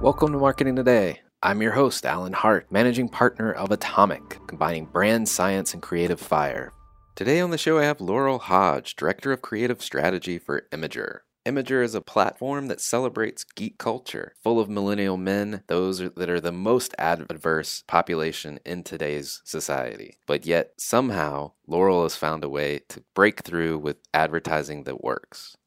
Welcome to Marketing Today. I'm your host, Alan Hart, managing partner of Atomic, combining brand science and creative fire. Today on the show, I have Laurel Hodge, Director of Creative Strategy for Imgur. Imgur is a platform that celebrates geek culture, full of millennial men, those that are the most adverse population in today's society. But yet, somehow, Laurel has found a way to break through with advertising that works.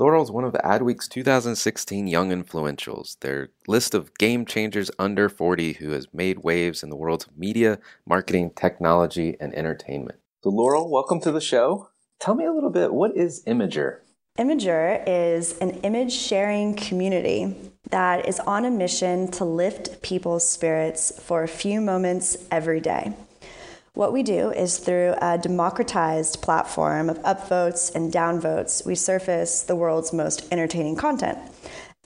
Laurel is one of Adweek's 2016 Young Influentials, their list of game changers under 40 who has made waves in the worlds of media, marketing, technology, and entertainment. So, Laurel, welcome to the show. Tell me a little bit, what is Imgur? Imgur is an image sharing community that is on a mission to lift people's spirits for a few moments every day. What we do is through a democratized platform of upvotes and downvotes, we surface the world's most entertaining content.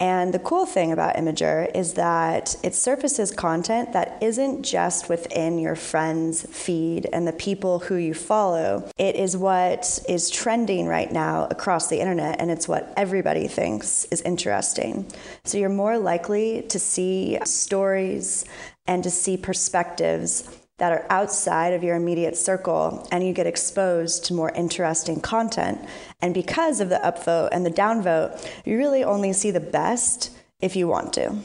And the cool thing about Imgur is that it surfaces content that isn't just within your friends' feed and the people who you follow. It is what is trending right now across the internet, and it's what everybody thinks is interesting. So you're more likely to see stories and to see perspectives that are outside of your immediate circle and you get exposed to more interesting content. And because of the upvote and the downvote, you really only see the best if you want to.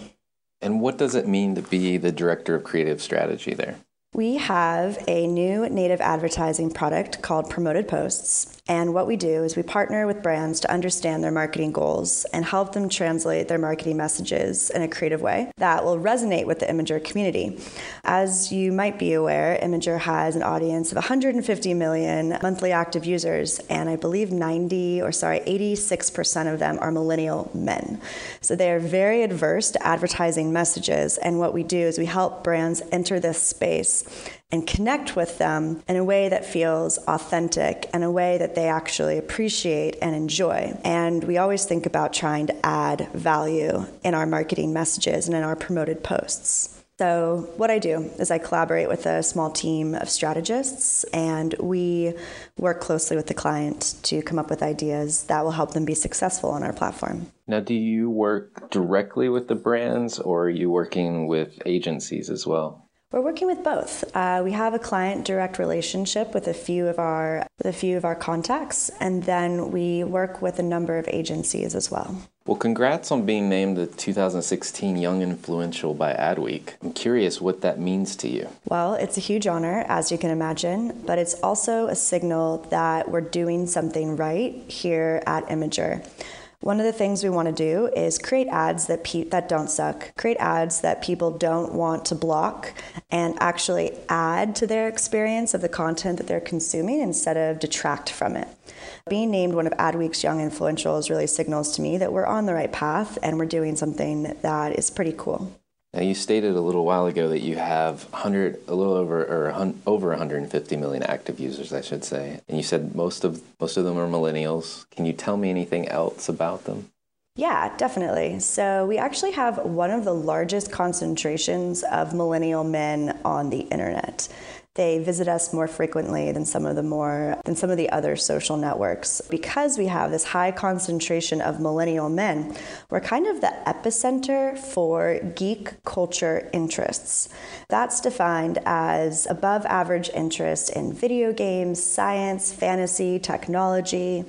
And what does it mean to be the director of creative strategy there? We have a new native advertising product called Promoted Posts. And what we do is we partner with brands to understand their marketing goals and help them translate their marketing messages in a creative way that will resonate with the Imgur community. As you might be aware, Imgur has an audience of 150 million monthly active users, and I believe 90 or sorry, 86% of them are millennial men. So they are very adverse to advertising messages. And what we do is we help brands enter this space and connect with them in a way that feels authentic and a way that they actually appreciate and enjoy. And we always think about trying to add value in our marketing messages and in our promoted posts. So, what I do is I collaborate with a small team of strategists and we work closely with the client to come up with ideas that will help them be successful on our platform. Now, do you work directly with the brands or are you working with agencies as well? We're working with both. Uh, we have a client direct relationship with a few of our with a few of our contacts, and then we work with a number of agencies as well. Well, congrats on being named the 2016 Young Influential by Adweek. I'm curious what that means to you. Well, it's a huge honor, as you can imagine, but it's also a signal that we're doing something right here at Imgur. One of the things we want to do is create ads that pe- that don't suck, create ads that people don't want to block, and actually add to their experience of the content that they're consuming instead of detract from it. Being named one of Adweek's Young Influentials really signals to me that we're on the right path and we're doing something that is pretty cool. Now, you stated a little while ago that you have 100, a little over, or over 150 million active users, I should say. And you said most of most of them are millennials. Can you tell me anything else about them? Yeah, definitely. So we actually have one of the largest concentrations of millennial men on the internet. They visit us more frequently than some of the more than some of the other social networks. Because we have this high concentration of millennial men, we're kind of the epicenter for geek culture interests. That's defined as above average interest in video games, science, fantasy, technology,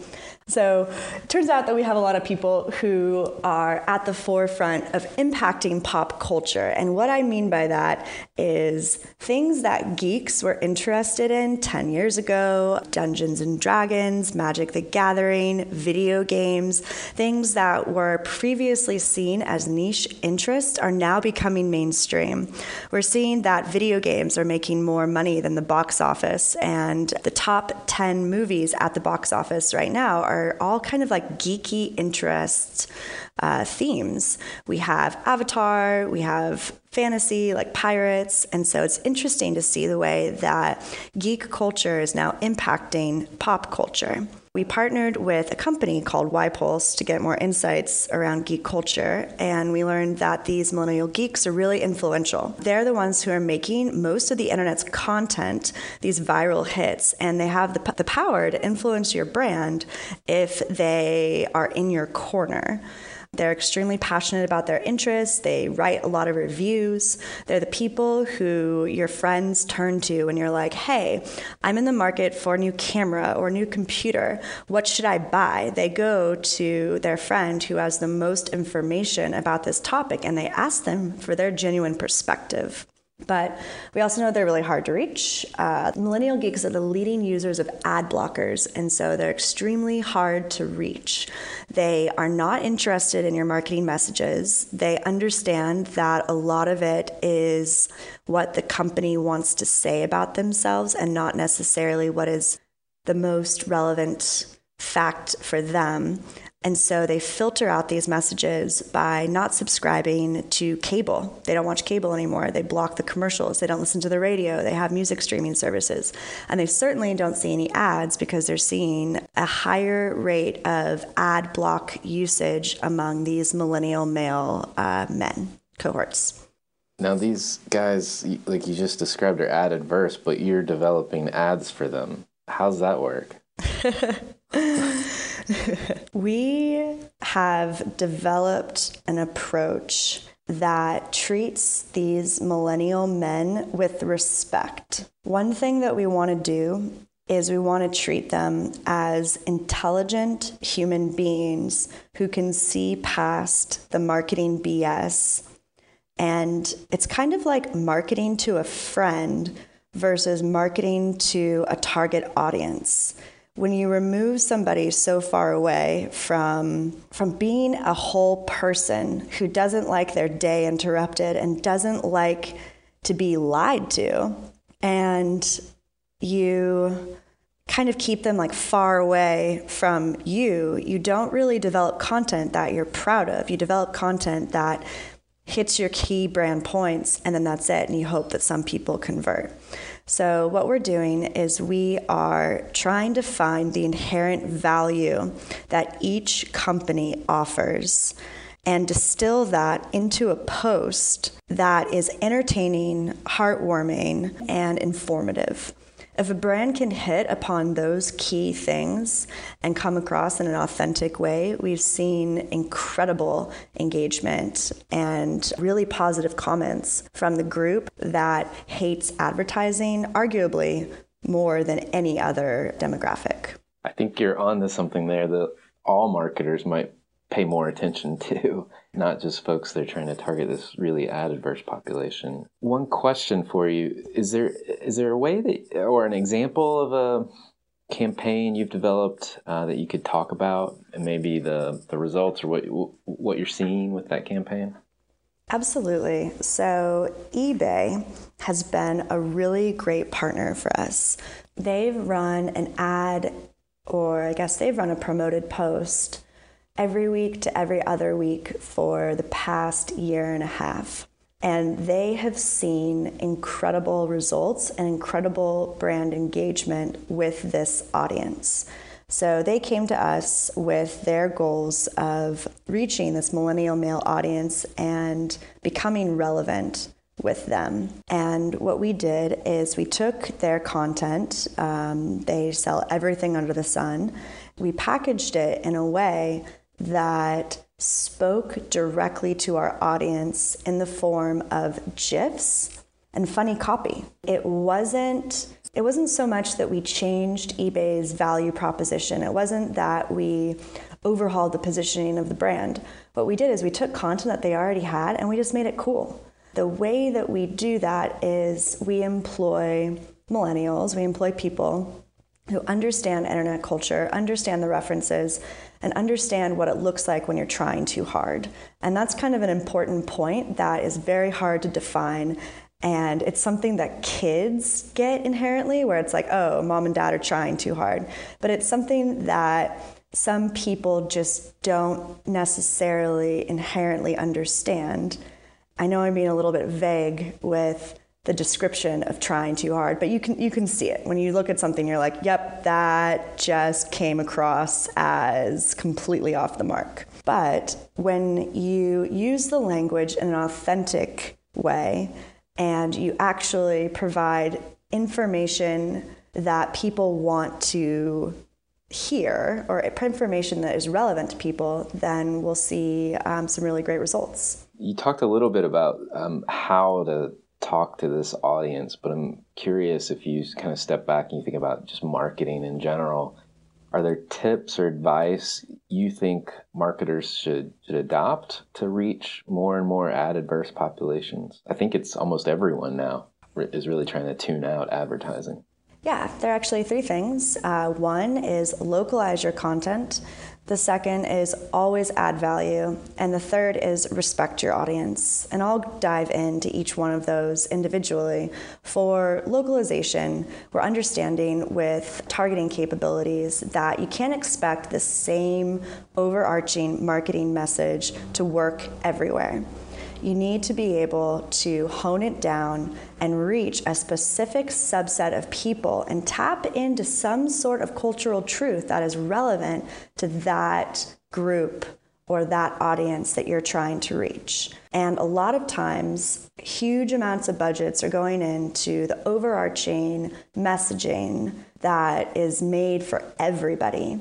so it turns out that we have a lot of people who are at the forefront of impacting pop culture. And what I mean by that is things that geeks were interested in 10 years ago Dungeons and Dragons, Magic the Gathering, video games, things that were previously seen as niche interests are now becoming mainstream. We're seeing that video games are making more money than the box office, and the top 10 movies at the box office right now are all kind of like geeky interests uh, themes. We have Avatar, we have fantasy like pirates, and so it's interesting to see the way that geek culture is now impacting pop culture. We partnered with a company called YPulse to get more insights around geek culture, and we learned that these millennial geeks are really influential. They're the ones who are making most of the internet's content, these viral hits, and they have the, the power to influence your brand if they are in your corner. They're extremely passionate about their interests. They write a lot of reviews. They're the people who your friends turn to when you're like, hey, I'm in the market for a new camera or a new computer. What should I buy? They go to their friend who has the most information about this topic and they ask them for their genuine perspective. But we also know they're really hard to reach. Uh, millennial geeks are the leading users of ad blockers, and so they're extremely hard to reach. They are not interested in your marketing messages. They understand that a lot of it is what the company wants to say about themselves and not necessarily what is the most relevant fact for them. And so they filter out these messages by not subscribing to cable. They don't watch cable anymore. They block the commercials. They don't listen to the radio. They have music streaming services. And they certainly don't see any ads because they're seeing a higher rate of ad block usage among these millennial male uh, men cohorts. Now, these guys, like you just described, are ad adverse, but you're developing ads for them. How's that work? we have developed an approach that treats these millennial men with respect. One thing that we want to do is we want to treat them as intelligent human beings who can see past the marketing BS. And it's kind of like marketing to a friend versus marketing to a target audience when you remove somebody so far away from from being a whole person who doesn't like their day interrupted and doesn't like to be lied to and you kind of keep them like far away from you you don't really develop content that you're proud of. You develop content that hits your key brand points and then that's it and you hope that some people convert so, what we're doing is we are trying to find the inherent value that each company offers and distill that into a post that is entertaining, heartwarming, and informative. If a brand can hit upon those key things and come across in an authentic way, we've seen incredible engagement and really positive comments from the group that hates advertising, arguably more than any other demographic. I think you're on to something there that all marketers might pay more attention to, not just folks that are trying to target this really ad adverse population. One question for you is there is there a way that or an example of a campaign you've developed uh, that you could talk about and maybe the the results or what what you're seeing with that campaign? Absolutely. So, eBay has been a really great partner for us. They've run an ad, or I guess they've run a promoted post every week to every other week for the past year and a half. And they have seen incredible results and incredible brand engagement with this audience. So they came to us with their goals of reaching this millennial male audience and becoming relevant with them. And what we did is we took their content, um, they sell everything under the sun, we packaged it in a way that spoke directly to our audience in the form of GIFs and funny copy. It wasn't it wasn't so much that we changed eBay's value proposition. It wasn't that we overhauled the positioning of the brand. What we did is we took content that they already had and we just made it cool. The way that we do that is we employ millennials, we employ people who understand internet culture, understand the references, and understand what it looks like when you're trying too hard. And that's kind of an important point that is very hard to define. And it's something that kids get inherently, where it's like, oh, mom and dad are trying too hard. But it's something that some people just don't necessarily inherently understand. I know I'm being a little bit vague with the description of trying too hard, but you can you can see it when you look at something. You're like, "Yep, that just came across as completely off the mark." But when you use the language in an authentic way, and you actually provide information that people want to hear or information that is relevant to people, then we'll see um, some really great results. You talked a little bit about um, how to talk to this audience, but I'm curious if you kind of step back and you think about just marketing in general. Are there tips or advice you think marketers should, should adopt to reach more and more ad adverse populations? I think it's almost everyone now is really trying to tune out advertising. Yeah, there are actually three things. Uh, one is localize your content. The second is always add value. And the third is respect your audience. And I'll dive into each one of those individually. For localization, we're understanding with targeting capabilities that you can't expect the same overarching marketing message to work everywhere you need to be able to hone it down and reach a specific subset of people and tap into some sort of cultural truth that is relevant to that group or that audience that you're trying to reach. And a lot of times, huge amounts of budgets are going into the overarching messaging that is made for everybody.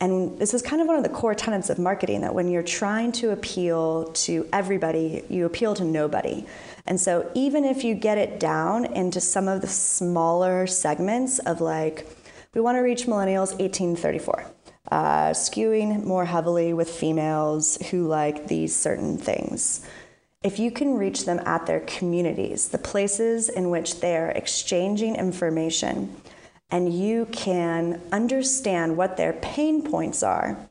And this is kind of one of the core tenets of marketing that when you're trying to appeal to everybody, you appeal to nobody. And so even if you get it down into some of the smaller segments of like, we want to reach millennials 1834, uh, skewing more heavily with females who like these certain things. if you can reach them at their communities, the places in which they're exchanging information, and you can understand what their pain points are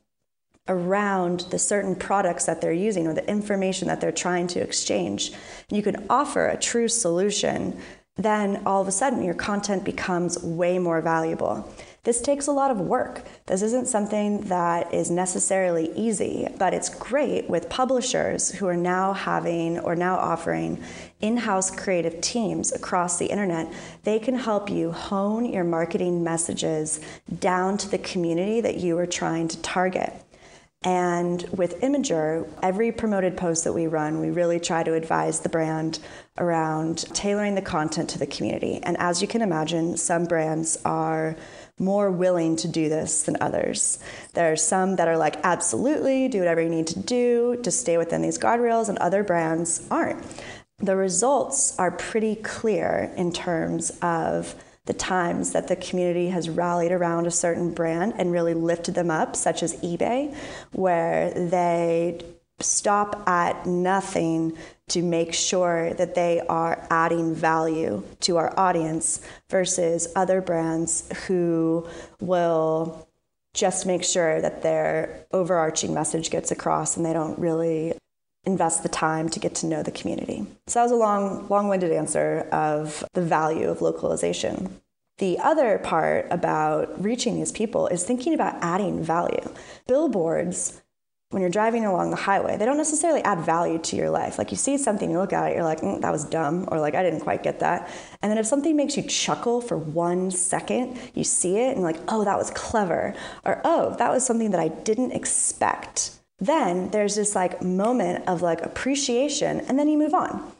around the certain products that they're using or the information that they're trying to exchange, you can offer a true solution, then all of a sudden your content becomes way more valuable. This takes a lot of work. This isn't something that is necessarily easy, but it's great with publishers who are now having or now offering in house creative teams across the internet. They can help you hone your marketing messages down to the community that you are trying to target. And with Imgur, every promoted post that we run, we really try to advise the brand around tailoring the content to the community. And as you can imagine, some brands are more willing to do this than others. There are some that are like, absolutely, do whatever you need to do to stay within these guardrails, and other brands aren't. The results are pretty clear in terms of the times that the community has rallied around a certain brand and really lifted them up, such as eBay, where they stop at nothing to make sure that they are adding value to our audience versus other brands who will just make sure that their overarching message gets across and they don't really invest the time to get to know the community. So that was a long, long-winded answer of the value of localization. The other part about reaching these people is thinking about adding value. Billboards when you're driving along the highway, they don't necessarily add value to your life. Like you see something, you look at it, you're like, mm, that was dumb, or like, I didn't quite get that. And then if something makes you chuckle for one second, you see it and you're like, oh, that was clever, or oh, that was something that I didn't expect. Then there's this like moment of like appreciation, and then you move on.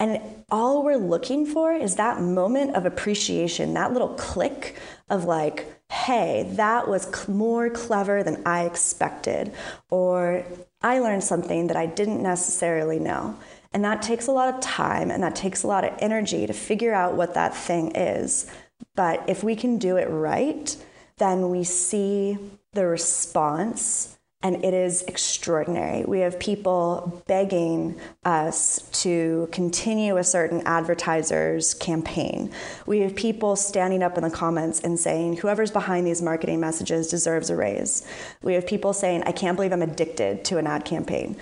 And all we're looking for is that moment of appreciation, that little click of like, hey, that was more clever than I expected, or I learned something that I didn't necessarily know. And that takes a lot of time and that takes a lot of energy to figure out what that thing is. But if we can do it right, then we see the response and it is extraordinary. We have people begging us to continue a certain advertiser's campaign. We have people standing up in the comments and saying, whoever's behind these marketing messages deserves a raise. We have people saying, I can't believe I'm addicted to an ad campaign.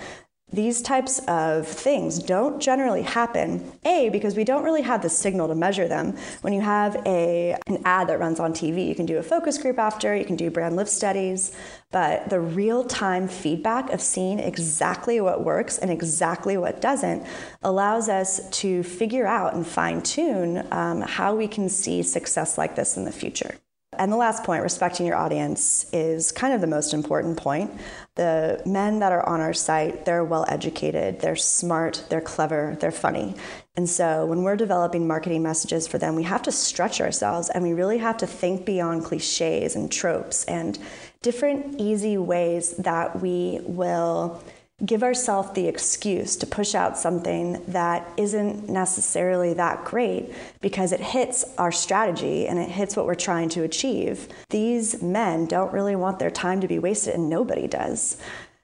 These types of things don't generally happen, A, because we don't really have the signal to measure them. When you have a, an ad that runs on TV, you can do a focus group after, you can do brand lift studies, but the real time feedback of seeing exactly what works and exactly what doesn't allows us to figure out and fine tune um, how we can see success like this in the future. And the last point, respecting your audience, is kind of the most important point. The men that are on our site, they're well educated, they're smart, they're clever, they're funny. And so when we're developing marketing messages for them, we have to stretch ourselves and we really have to think beyond cliches and tropes and different easy ways that we will give ourselves the excuse to push out something that isn't necessarily that great because it hits our strategy and it hits what we're trying to achieve. These men don't really want their time to be wasted, and nobody does.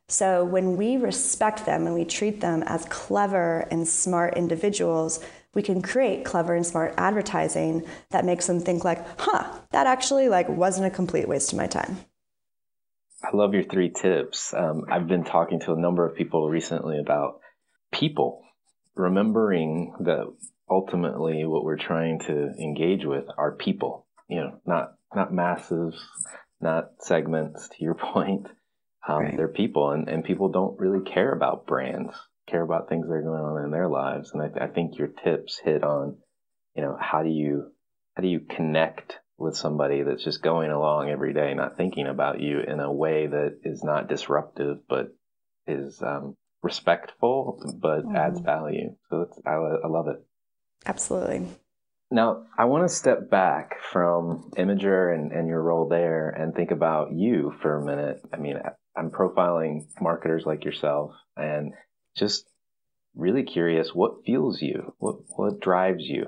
So when we respect them and we treat them as clever and smart individuals, we can create clever and smart advertising that makes them think like, "Huh, that actually like wasn't a complete waste of my time." I love your three tips. Um, I've been talking to a number of people recently about people, remembering that ultimately what we're trying to engage with are people. You know, not not masses, not segments. To your point, um, right. they're people, and, and people don't really care about brands. Care about things that are going on in their lives, and I, I think your tips hit on, you know, how do you how do you connect with somebody that's just going along every day, not thinking about you in a way that is not disruptive, but is um, respectful, but mm. adds value. So I, I love it. Absolutely. Now, I want to step back from Imgur and, and your role there and think about you for a minute. I mean, I'm profiling marketers like yourself and just really curious what fuels you? What, what drives you?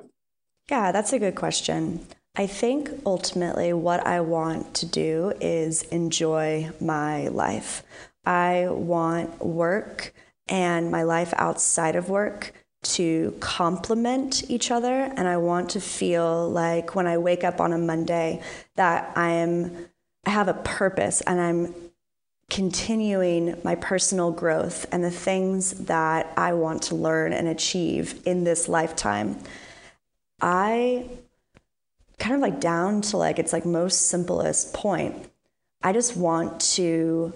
Yeah, that's a good question. I think ultimately what I want to do is enjoy my life. I want work and my life outside of work to complement each other. And I want to feel like when I wake up on a Monday that I am I have a purpose and I'm continuing my personal growth and the things that I want to learn and achieve in this lifetime. I kind of like down to like its like most simplest point. I just want to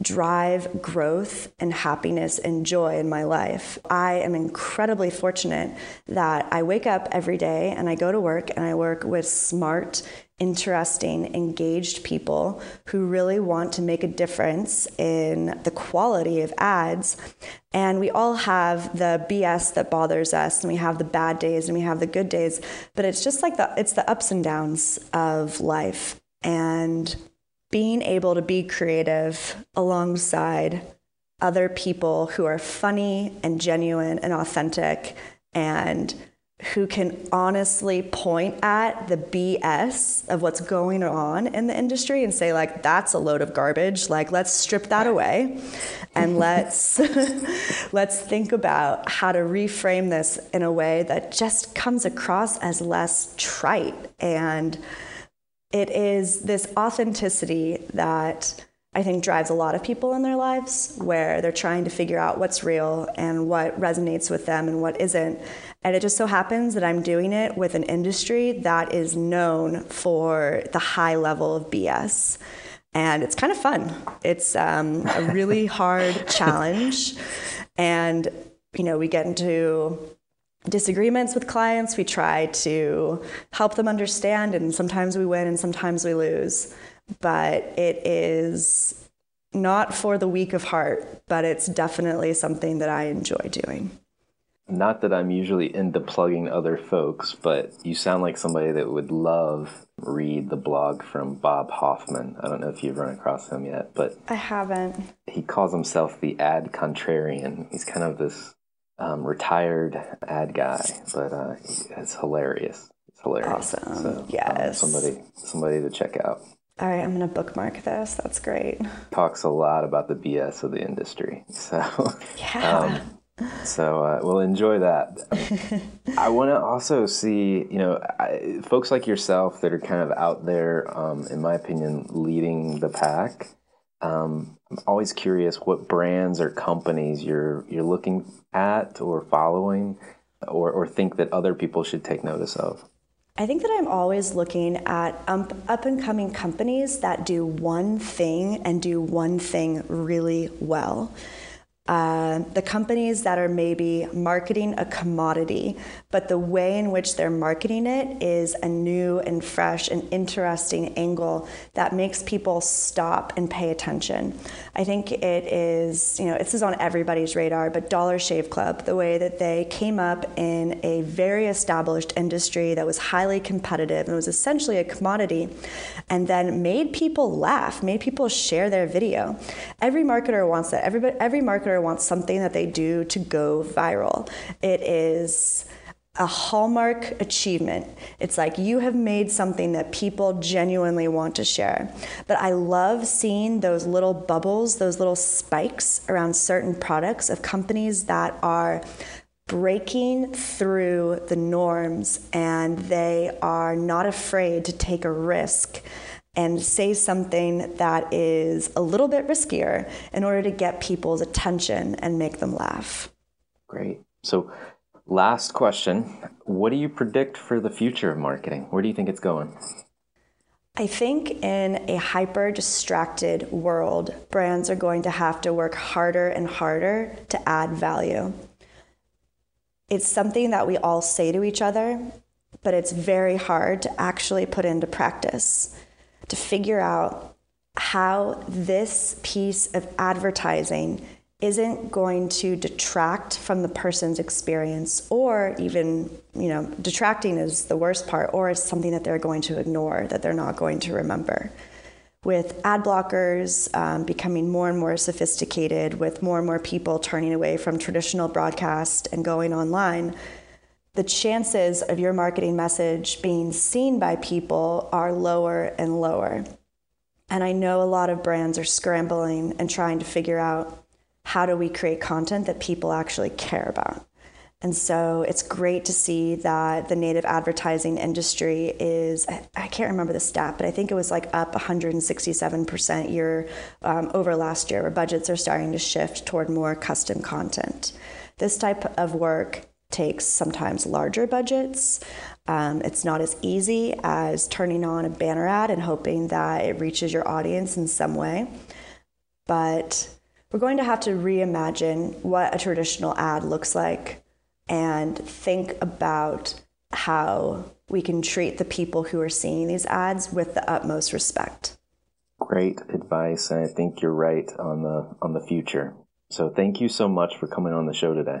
drive growth and happiness and joy in my life. I am incredibly fortunate that I wake up every day and I go to work and I work with smart, interesting, engaged people who really want to make a difference in the quality of ads. And we all have the BS that bothers us and we have the bad days and we have the good days, but it's just like the it's the ups and downs of life. And being able to be creative alongside other people who are funny and genuine and authentic and who can honestly point at the BS of what's going on in the industry and say like that's a load of garbage. Like let's strip that away and let's let's think about how to reframe this in a way that just comes across as less trite and it is this authenticity that I think drives a lot of people in their lives where they're trying to figure out what's real and what resonates with them and what isn't. And it just so happens that I'm doing it with an industry that is known for the high level of BS. And it's kind of fun. It's um, a really hard challenge. And, you know, we get into disagreements with clients. We try to help them understand, and sometimes we win and sometimes we lose. But it is not for the weak of heart, but it's definitely something that I enjoy doing. Not that I'm usually into plugging other folks, but you sound like somebody that would love read the blog from Bob Hoffman. I don't know if you've run across him yet, but I haven't. He calls himself the ad contrarian. He's kind of this um, retired ad guy, but uh, it's hilarious. It's hilarious. Awesome. So, um, yes. Um, somebody, somebody to check out. All right, I'm going to bookmark this. That's great. Talks a lot about the BS of the industry. So, yeah. Um, so uh, we'll enjoy that. I want to also see, you know, I, folks like yourself that are kind of out there, um, in my opinion, leading the pack. Um, I'm always curious what brands or companies you're you're looking at or following, or or think that other people should take notice of. I think that I'm always looking at um, up and coming companies that do one thing and do one thing really well. Uh, the companies that are maybe marketing a commodity, but the way in which they're marketing it is a new and fresh and interesting angle that makes people stop and pay attention. I think it is, you know, this is on everybody's radar, but Dollar Shave Club, the way that they came up in a very established industry that was highly competitive and was essentially a commodity, and then made people laugh, made people share their video. Every marketer wants that. Everybody, every marketer wants something that they do to go viral. It is a hallmark achievement. It's like you have made something that people genuinely want to share. But I love seeing those little bubbles, those little spikes around certain products of companies that are breaking through the norms and they are not afraid to take a risk and say something that is a little bit riskier in order to get people's attention and make them laugh. Great. So, last question What do you predict for the future of marketing? Where do you think it's going? I think in a hyper distracted world, brands are going to have to work harder and harder to add value. It's something that we all say to each other, but it's very hard to actually put into practice to figure out how this piece of advertising isn't going to detract from the person's experience or even you know detracting is the worst part or it's something that they're going to ignore that they're not going to remember. With ad blockers um, becoming more and more sophisticated with more and more people turning away from traditional broadcast and going online the chances of your marketing message being seen by people are lower and lower. And I know a lot of brands are scrambling and trying to figure out how do we create content that people actually care about? And so it's great to see that the native advertising industry is, I can't remember the stat, but I think it was like up 167% year um, over last year, where budgets are starting to shift toward more custom content. This type of work takes sometimes larger budgets. Um, it's not as easy as turning on a banner ad and hoping that it reaches your audience in some way. But we're going to have to reimagine what a traditional ad looks like and think about how we can treat the people who are seeing these ads with the utmost respect. Great advice, and I think you're right on the on the future. So thank you so much for coming on the show today.